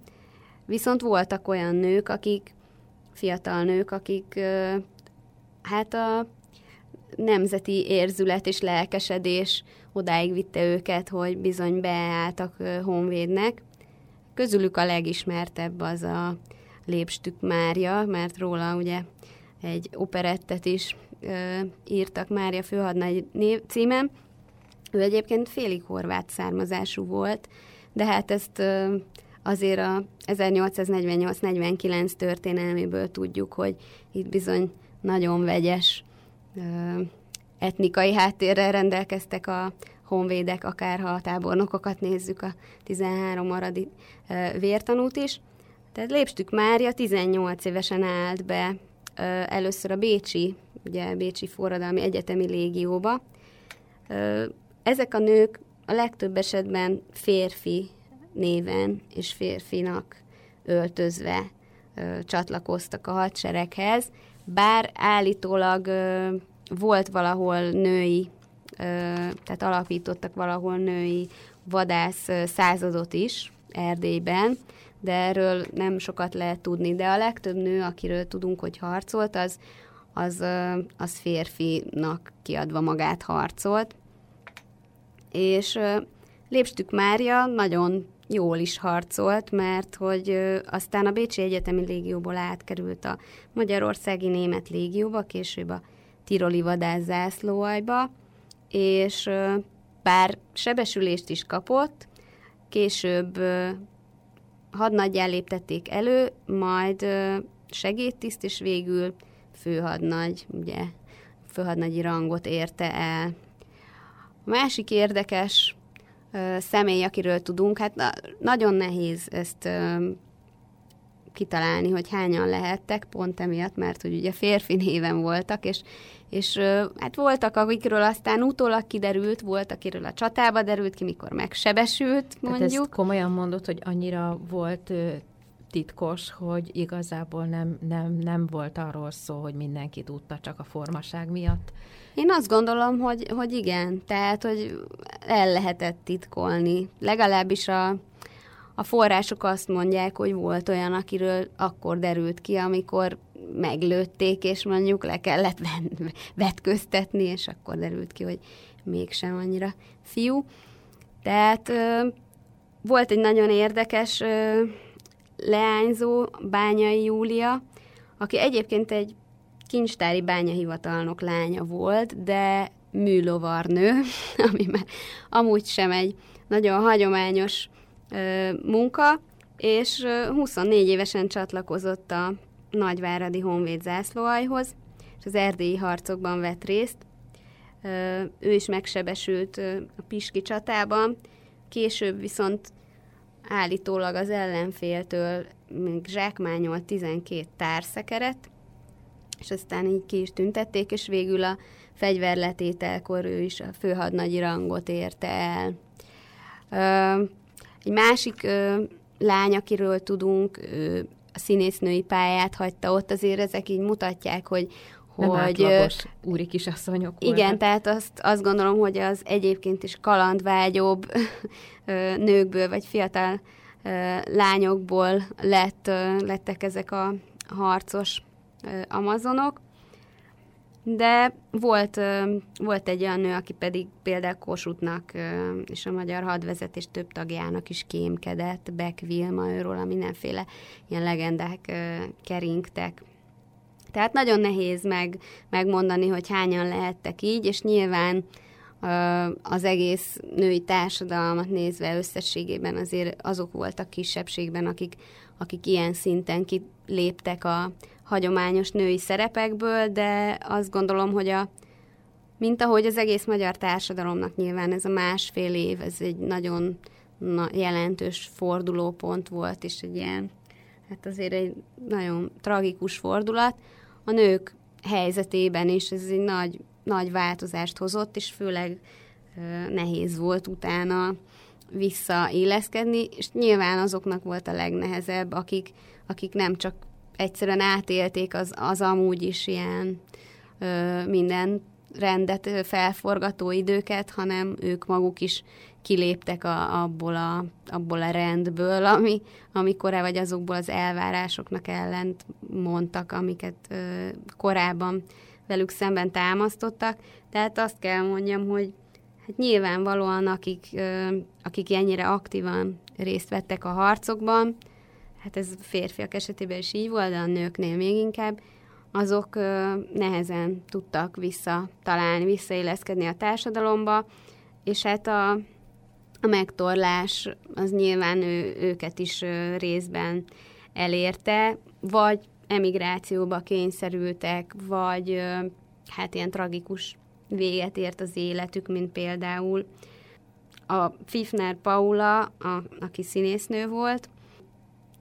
viszont voltak olyan nők, akik, fiatal nők, akik hát a nemzeti érzület és lelkesedés odáig vitte őket, hogy bizony beálltak honvédnek, Közülük a legismertebb az a Lépstük Mária, mert róla ugye egy operettet is ö, írtak Mária főhadnagy név, címen. Ő egyébként félig horvát származású volt, de hát ezt ö, azért a 1848-49 történelméből tudjuk, hogy itt bizony nagyon vegyes ö, etnikai háttérrel rendelkeztek a honvédek, akár ha a tábornokokat nézzük, a 13 maradi vértanút is. Tehát Lépstük Mária 18 évesen állt be először a Bécsi, ugye Bécsi Forradalmi Egyetemi Légióba. Ezek a nők a legtöbb esetben férfi néven és férfinak öltözve csatlakoztak a hadsereghez, bár állítólag volt valahol női tehát alapítottak valahol női vadász századot is Erdélyben, de erről nem sokat lehet tudni. De a legtöbb nő, akiről tudunk, hogy harcolt, az, az, az férfinak kiadva magát harcolt. És Lépstük Mária nagyon jól is harcolt, mert hogy aztán a Bécsi Egyetemi Légióból átkerült a Magyarországi Német Légióba, később a Tiroli vadászzászlóajba, és bár sebesülést is kapott, később hadnaggyá léptették elő, majd segédtiszt, és végül főhadnagy, ugye, főhadnagyi rangot érte el. A másik érdekes személy, akiről tudunk, hát na, nagyon nehéz ezt kitalálni, hogy hányan lehettek, pont emiatt, mert hogy ugye férfi néven voltak, és, és hát voltak, akikről aztán utólag kiderült, volt, akiről a csatába derült ki, mikor megsebesült, mondjuk. Tehát ezt komolyan mondott, hogy annyira volt titkos, hogy igazából nem, nem, nem volt arról szó, hogy mindenki tudta csak a formaság miatt. Én azt gondolom, hogy, hogy igen, tehát, hogy el lehetett titkolni. Legalábbis a, a források azt mondják, hogy volt olyan, akiről akkor derült ki, amikor meglőtték, és mondjuk le kellett vetköztetni, és akkor derült ki, hogy mégsem annyira fiú. Tehát ö, volt egy nagyon érdekes ö, leányzó, Bányai Júlia, aki egyébként egy kincstári bányahivatalnok lánya volt, de műlovarnő, ami már amúgy sem egy nagyon hagyományos munka, és 24 évesen csatlakozott a Nagyváradi Honvéd zászlóajhoz, és az erdélyi harcokban vett részt. Ő is megsebesült a Piski csatában, később viszont állítólag az ellenféltől még zsákmányolt 12 társzekeret, és aztán így ki is tüntették, és végül a fegyverletételkor ő is a főhadnagyi rangot érte el. Egy másik ö, lány, akiről tudunk, ö, a színésznői pályát hagyta ott, azért ezek így mutatják, hogy hogy úri kisasszonyok Igen, voltak. tehát azt, azt gondolom, hogy az egyébként is kalandvágyóbb nőkből, vagy fiatal lányokból lett, lettek ezek a harcos amazonok. De volt, volt egy olyan nő, aki pedig például Kossuthnak és a magyar hadvezetés több tagjának is kémkedett, Beck Vilma, őről a mindenféle ilyen legendák keringtek. Tehát nagyon nehéz meg, megmondani, hogy hányan lehettek így, és nyilván az egész női társadalmat nézve összességében azért azok voltak kisebbségben, akik, akik ilyen szinten kiléptek a hagyományos női szerepekből, de azt gondolom, hogy a, mint ahogy az egész magyar társadalomnak nyilván ez a másfél év, ez egy nagyon na, jelentős fordulópont volt, és egy ilyen, hát azért egy nagyon tragikus fordulat. A nők helyzetében is ez egy nagy, nagy változást hozott, és főleg nehéz volt utána visszaéleszkedni, és nyilván azoknak volt a legnehezebb, akik, akik nem csak egyszerűen átélték az, az amúgy is ilyen ö, minden rendet felforgató időket, hanem ők maguk is kiléptek a, abból, a, abból a rendből, ami, amikor vagy azokból az elvárásoknak ellent mondtak, amiket ö, korábban velük szemben támasztottak. Tehát azt kell mondjam, hogy hát nyilvánvalóan akik, ö, akik ennyire aktívan részt vettek a harcokban, hát ez férfiak esetében is így volt, de a nőknél még inkább, azok ö, nehezen tudtak visszatalálni, visszaéleszkedni a társadalomba, és hát a, a megtorlás az nyilván ő, őket is ö, részben elérte, vagy emigrációba kényszerültek, vagy ö, hát ilyen tragikus véget ért az életük, mint például a Fifner Paula, a, aki színésznő volt,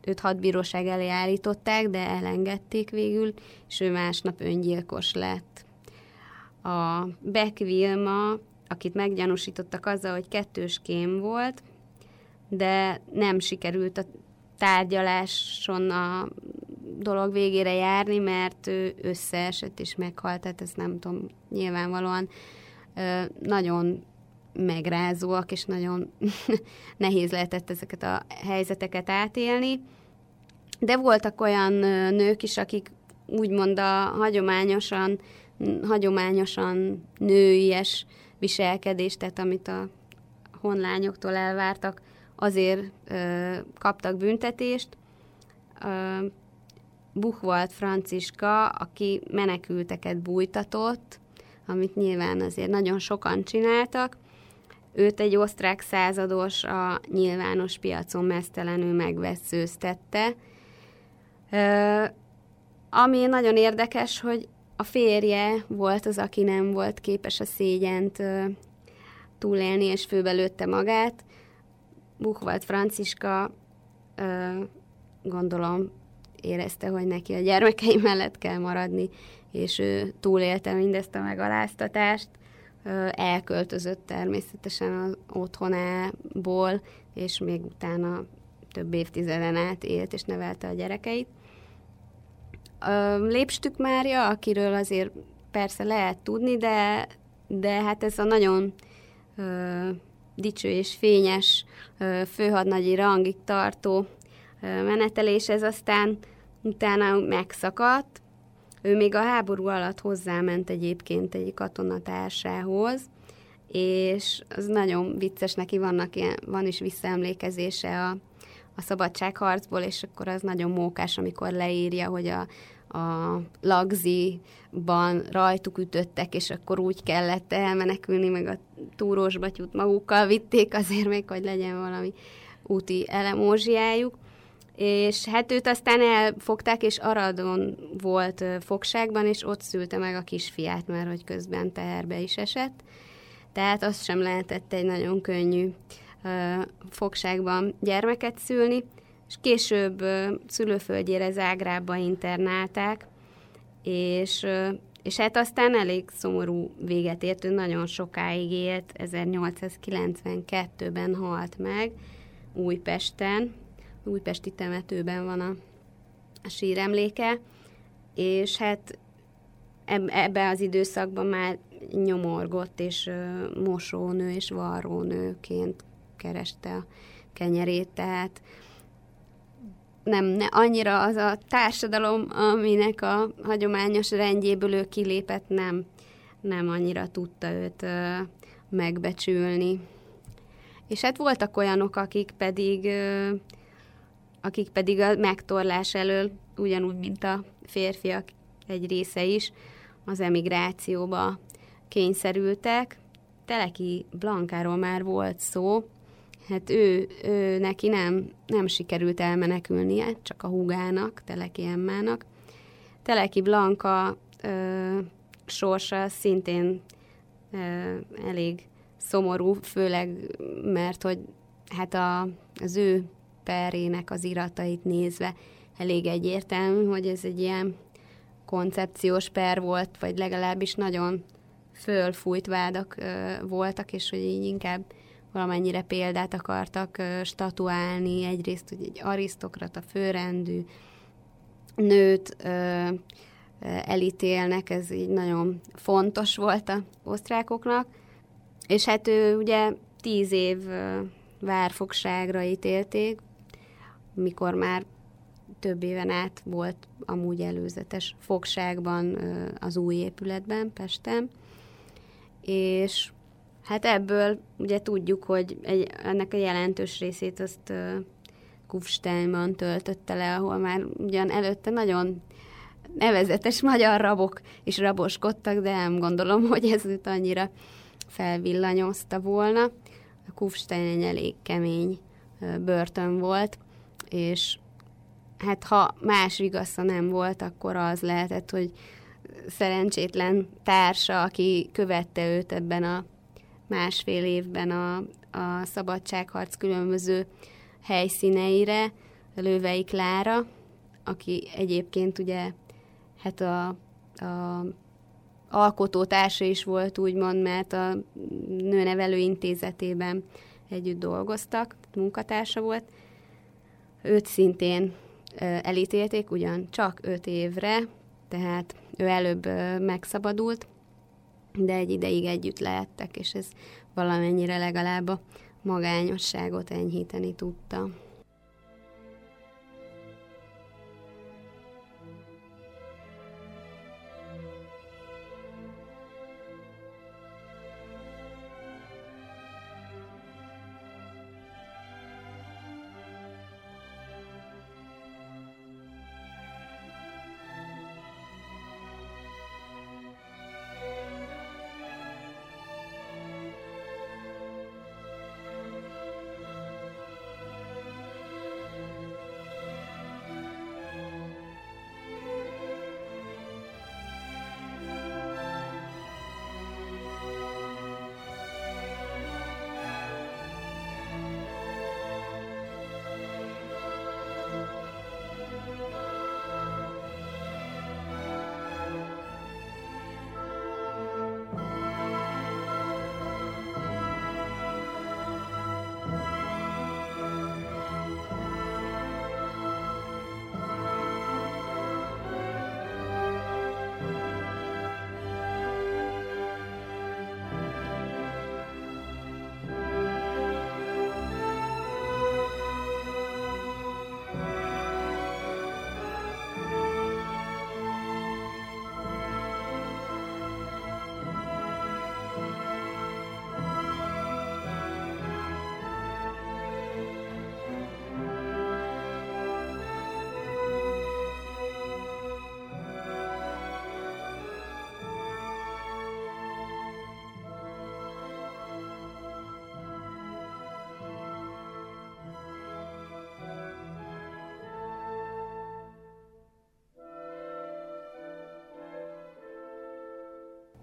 őt hadbíróság elé állították, de elengedték végül, és ő másnap öngyilkos lett. A Beck Vilma, akit meggyanúsítottak azzal, hogy kettős kém volt, de nem sikerült a tárgyaláson a dolog végére járni, mert ő összeesett és meghalt, tehát ez nem tudom, nyilvánvalóan nagyon megrázóak, és nagyon nehéz lehetett ezeket a helyzeteket átélni. De voltak olyan nők is, akik úgymond a hagyományosan, hagyományosan nőies viselkedést, tehát amit a honlányoktól elvártak, azért ö, kaptak büntetést. Ö, Buchwald Franciska, aki menekülteket bújtatott, amit nyilván azért nagyon sokan csináltak, őt egy osztrák százados a nyilvános piacon mesztelenül megveszőztette. Ami nagyon érdekes, hogy a férje volt az, aki nem volt képes a szégyent túlélni, és főbelőtte magát. Buchwald Franciska gondolom érezte, hogy neki a gyermekei mellett kell maradni, és ő túlélte mindezt a megaláztatást elköltözött természetesen az otthonából, és még utána több évtizeden át élt és nevelte a gyerekeit. Lépstük Mária, akiről azért persze lehet tudni, de, de hát ez a nagyon ö, dicső és fényes ö, főhadnagyi rangig tartó ö, menetelés, ez aztán utána megszakadt, ő még a háború alatt hozzáment egyébként egy katonatársához, és az nagyon vicces, neki vannak ilyen, van is visszaemlékezése a, a szabadságharcból, és akkor az nagyon mókás, amikor leírja, hogy a, a lagziban rajtuk ütöttek, és akkor úgy kellett elmenekülni, meg a túrós batyút magukkal vitték azért még, hogy legyen valami úti elemózsiájuk és hát őt aztán elfogták, és Aradon volt fogságban, és ott szülte meg a kisfiát, mert hogy közben teherbe is esett. Tehát azt sem lehetett egy nagyon könnyű fogságban gyermeket szülni, és később szülőföldjére Zágrába internálták, és, és hát aztán elég szomorú véget ért, ő nagyon sokáig élt, 1892-ben halt meg Újpesten, újpesti temetőben van a, a síremléke, és hát ebbe az időszakban már nyomorgott, és mosónő és varrónőként kereste a kenyerét, tehát nem ne, annyira az a társadalom, aminek a hagyományos rendjéből ő kilépett, nem, nem annyira tudta őt ö, megbecsülni. És hát voltak olyanok, akik pedig, ö, akik pedig a megtorlás elől, ugyanúgy, mint a férfiak egy része is, az emigrációba kényszerültek. Teleki Blankáról már volt szó, hát ő, ő neki nem, nem sikerült elmenekülnie, csak a húgának, Teleki Emmának. Teleki Blanka ö, sorsa szintén ö, elég szomorú, főleg mert, hogy hát a, az ő perének az iratait nézve. Elég egyértelmű, hogy ez egy ilyen koncepciós per volt, vagy legalábbis nagyon fölfújt vádak ö, voltak, és hogy így inkább valamennyire példát akartak ö, statuálni, egyrészt hogy egy arisztokrata, főrendű nőt ö, elítélnek, ez így nagyon fontos volt a osztrákoknak, és hát ő ugye tíz év várfogságra ítélték, mikor már több éven át volt amúgy előzetes fogságban az új épületben, Pesten, és hát ebből ugye tudjuk, hogy egy, ennek a jelentős részét azt Kufsteinban töltötte le, ahol már ugyan előtte nagyon nevezetes magyar rabok is raboskodtak, de nem gondolom, hogy ez őt annyira felvillanyozta volna. A Kufstein egy elég kemény börtön volt, és hát ha más vigasza nem volt, akkor az lehetett, hogy szerencsétlen társa, aki követte őt ebben a másfél évben a, a szabadságharc különböző helyszíneire, Lővei Klára, aki egyébként ugye hát a, a alkotótársa is volt, úgymond, mert a nőnevelő intézetében együtt dolgoztak, munkatársa volt. Őt szintén elítélték, ugyan csak öt évre, tehát ő előbb megszabadult, de egy ideig együtt lehettek, és ez valamennyire legalább a magányosságot enyhíteni tudta.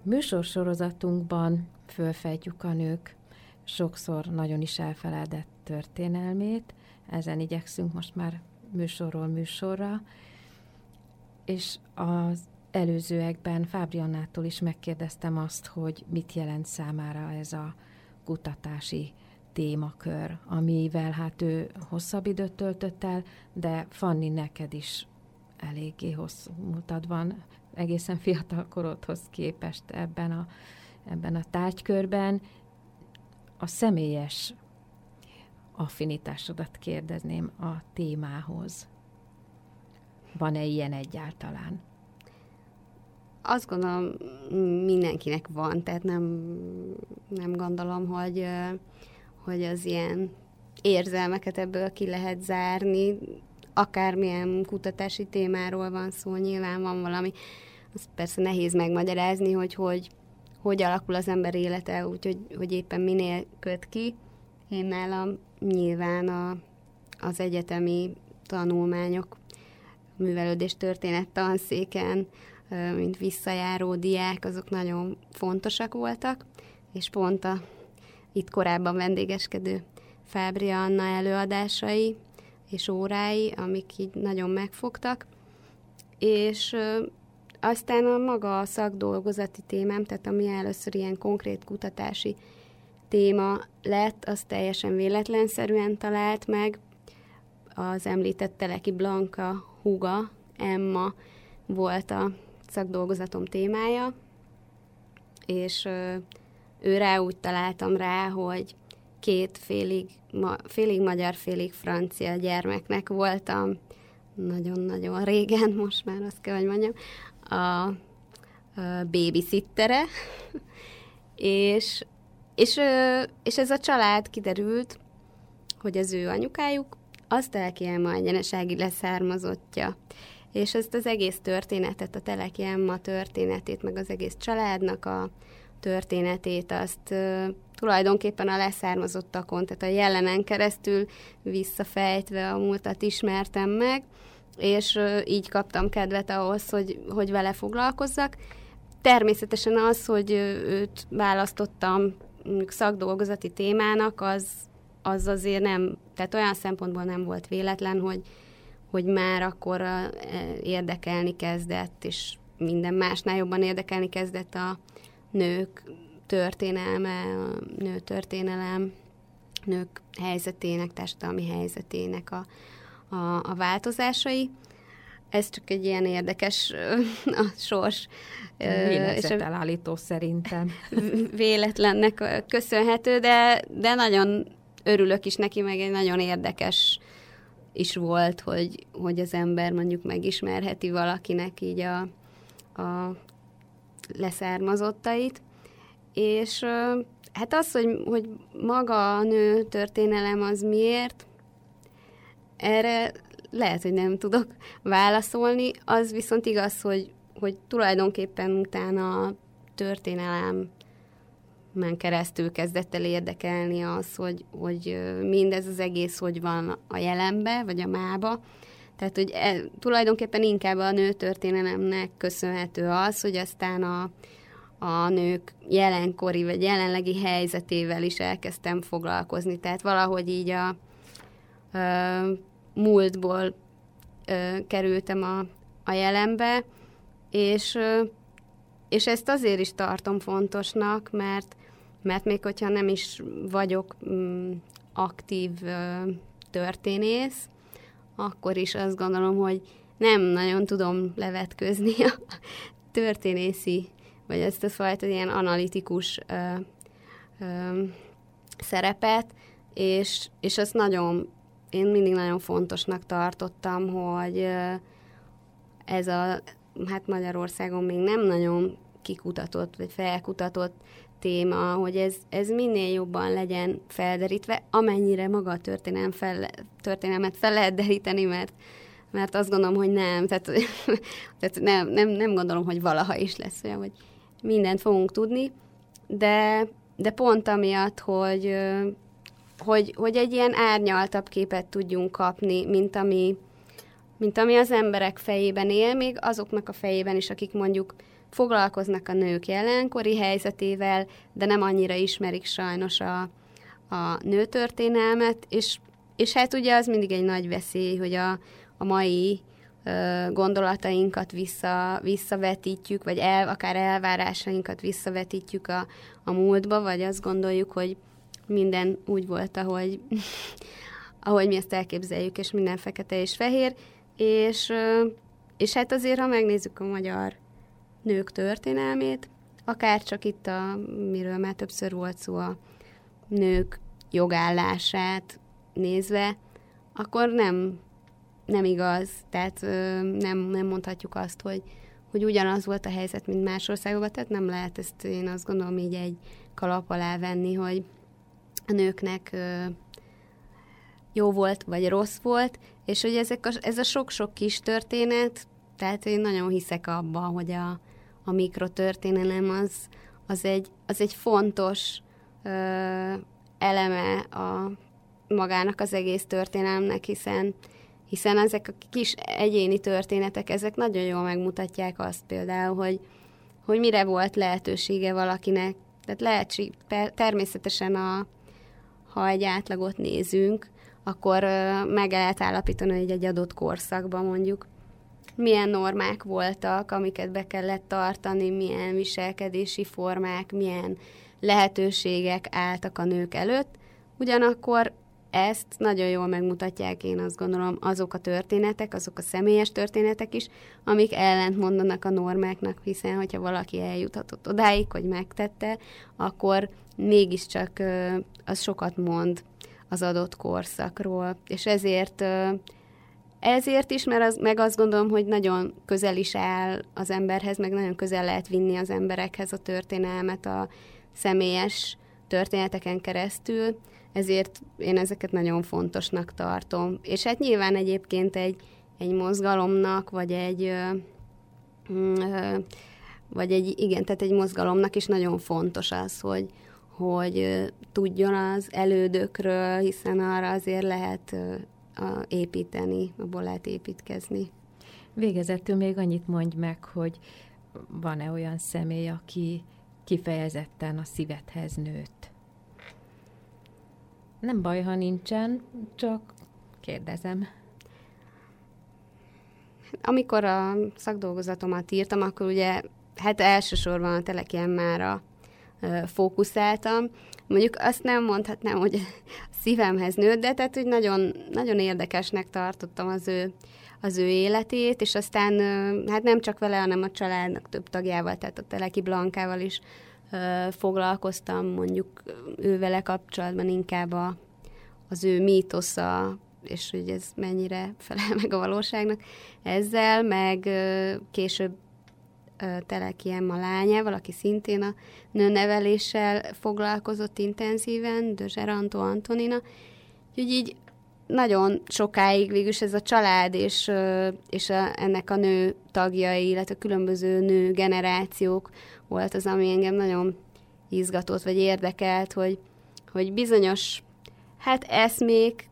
Műsorsorozatunkban fölfejtjük a nők sokszor nagyon is elfeledett történelmét, ezen igyekszünk most már műsorról műsorra, és az előzőekben Fábriannától is megkérdeztem azt, hogy mit jelent számára ez a kutatási témakör, amivel hát ő hosszabb időt töltött el, de Fanni, neked is eléggé hosszú múltad van egészen fiatal korodhoz képest ebben a, ebben a tárgykörben. A személyes affinitásodat kérdezném a témához. Van-e ilyen egyáltalán? Azt gondolom, mindenkinek van, tehát nem, nem gondolom, hogy, hogy az ilyen érzelmeket ebből ki lehet zárni. Akármilyen kutatási témáról van szó, nyilván van valami. Az persze nehéz megmagyarázni, hogy hogy, hogy alakul az ember élete, úgyhogy hogy éppen minél köt ki. Én nálam nyilván a, az egyetemi tanulmányok, művelődés történet tanszéken, mint visszajáró diák, azok nagyon fontosak voltak, és pont a itt korábban vendégeskedő Fábri Anna előadásai és órái, amik így nagyon megfogtak, és aztán a maga a szakdolgozati témám, tehát ami először ilyen konkrét kutatási téma lett, az teljesen véletlenszerűen talált meg. Az említett Teleki Blanka húga, Emma volt a szakdolgozatom témája, és ő rá úgy találtam rá, hogy két félig, ma, félig magyar, félig francia gyermeknek voltam. Nagyon-nagyon régen, most már azt kell, hogy mondjam, a, a babysittere, és, és, és ez a család kiderült, hogy az ő anyukájuk az Teleki Emma egyenesági leszármazottja. És ezt az egész történetet, a Teleki Emma történetét, meg az egész családnak a történetét, azt tulajdonképpen a leszármazottakon, tehát a jellenen keresztül visszafejtve a múltat ismertem meg, és így kaptam kedvet ahhoz, hogy, hogy vele foglalkozzak. Természetesen az, hogy őt választottam szakdolgozati témának, az, az azért nem, tehát olyan szempontból nem volt véletlen, hogy, hogy már akkor érdekelni kezdett, és minden másnál jobban érdekelni kezdett a nők történelme, a nő történelem, nők helyzetének, társadalmi helyzetének a, a, a változásai. Ez csak egy ilyen érdekes a sors. és elállító szerintem. Véletlennek köszönhető, de, de nagyon örülök is neki, meg egy nagyon érdekes is volt, hogy, hogy az ember mondjuk megismerheti valakinek így a, a leszármazottait. És hát az, hogy, hogy maga a nő történelem az miért, erre lehet, hogy nem tudok válaszolni, az viszont igaz, hogy, hogy tulajdonképpen utána a történelem men keresztül kezdett el érdekelni az, hogy, hogy mindez az egész hogy van a jelenbe, vagy a mába. Tehát, hogy e, tulajdonképpen inkább a nőtörténelemnek köszönhető az, hogy aztán a, a nők jelenkori vagy jelenlegi helyzetével is elkezdtem foglalkozni. Tehát valahogy így a, a múltból ö, kerültem a, a jelenbe, és, és ezt azért is tartom fontosnak, mert mert még hogyha nem is vagyok mm, aktív ö, történész, akkor is azt gondolom, hogy nem nagyon tudom levetközni a történészi, vagy ezt a fajta ilyen analitikus ö, ö, szerepet, és, és azt nagyon, én mindig nagyon fontosnak tartottam, hogy ez a, hát Magyarországon még nem nagyon kikutatott, vagy felkutatott téma, hogy ez, ez minél jobban legyen felderítve, amennyire maga a történelem fel, történelmet fel lehet deríteni, mert, mert azt gondolom, hogy nem. Tehát, tehát nem, nem, nem gondolom, hogy valaha is lesz olyan, hogy mindent fogunk tudni, de, de pont amiatt, hogy, hogy, hogy egy ilyen árnyaltabb képet tudjunk kapni, mint ami, mint ami az emberek fejében él, még azoknak a fejében is, akik mondjuk foglalkoznak a nők jelenkori helyzetével, de nem annyira ismerik sajnos a, a nőtörténelmet, és, és hát ugye az mindig egy nagy veszély, hogy a, a mai gondolatainkat vissza, visszavetítjük, vagy el, akár elvárásainkat visszavetítjük a, a múltba, vagy azt gondoljuk, hogy minden úgy volt, ahogy, ahogy mi ezt elképzeljük, és minden fekete és fehér, és, és hát azért, ha megnézzük a magyar nők történelmét, akár csak itt, a, miről már többször volt szó, a nők jogállását, nézve, akkor nem, nem igaz. Tehát nem, nem mondhatjuk azt, hogy, hogy ugyanaz volt a helyzet, mint más országokban, tehát nem lehet ezt én azt gondolom így egy kalap alá venni, hogy a nőknek jó volt, vagy rossz volt, és hogy ezek a, ez a sok-sok kis történet, tehát én nagyon hiszek abban, hogy a, a mikrotörténelem az, az, egy, az egy fontos ö, eleme a magának az egész történelmnek, hiszen hiszen ezek a kis egyéni történetek, ezek nagyon jól megmutatják azt például, hogy, hogy mire volt lehetősége valakinek. Tehát lehet, természetesen a, ha egy átlagot nézünk, akkor meg lehet állapítani, hogy egy adott korszakban mondjuk milyen normák voltak, amiket be kellett tartani, milyen viselkedési formák, milyen lehetőségek álltak a nők előtt. Ugyanakkor ezt nagyon jól megmutatják, én azt gondolom, azok a történetek, azok a személyes történetek is, amik ellent mondanak a normáknak, hiszen hogyha valaki eljuthatott odáig, hogy megtette, akkor mégiscsak az sokat mond az adott korszakról. És ezért ezért is, mert az, meg azt gondolom, hogy nagyon közel is áll az emberhez, meg nagyon közel lehet vinni az emberekhez a történelmet a személyes történeteken keresztül, ezért én ezeket nagyon fontosnak tartom. És hát nyilván egyébként egy, egy mozgalomnak, vagy egy ö, ö, vagy egy, igen, tehát egy mozgalomnak is nagyon fontos az, hogy, hogy tudjon az elődökről, hiszen arra azért lehet építeni, abból lehet építkezni. Végezetül még annyit mondj meg, hogy van-e olyan személy, aki kifejezetten a szívedhez nőtt? Nem baj, ha nincsen, csak kérdezem. Amikor a szakdolgozatomat írtam, akkor ugye hát elsősorban a Telekiemmára fókuszáltam. Mondjuk azt nem mondhatnám, hogy szívemhez nőtt, de tehát hogy nagyon, nagyon érdekesnek tartottam az ő, az ő életét, és aztán hát nem csak vele, hanem a családnak több tagjával, tehát a Teleki Blankával is foglalkoztam, mondjuk ővele kapcsolatban inkább a, az ő mítosza, és hogy ez mennyire felel meg a valóságnak ezzel, meg később Telekiem a lányával, aki szintén a nőneveléssel foglalkozott intenzíven, de Zserantó Antonina. Úgyhogy így nagyon sokáig végülis ez a család és, és a, ennek a nő tagjai, illetve a különböző nő generációk volt az, ami engem nagyon izgatott, vagy érdekelt, hogy, hogy bizonyos hát eszmék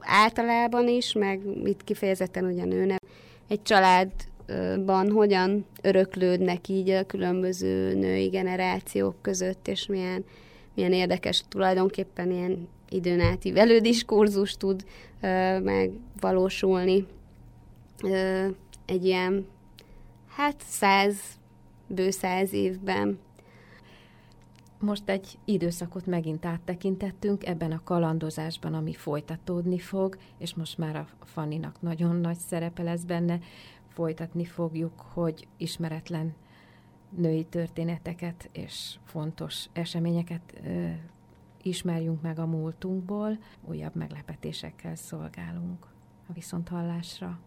általában is, meg itt kifejezetten ugye a nőnek, egy családban hogyan öröklődnek így a különböző női generációk között, és milyen, milyen érdekes tulajdonképpen ilyen időn átívelő diskurzus tud ö, megvalósulni ö, egy ilyen, hát száz bő száz évben. Most egy időszakot megint áttekintettünk ebben a kalandozásban, ami folytatódni fog, és most már a Fanninak nagyon nagy szerepe lesz benne. Folytatni fogjuk, hogy ismeretlen női történeteket és fontos eseményeket ö, ismerjünk meg a múltunkból, újabb meglepetésekkel szolgálunk a viszonthallásra.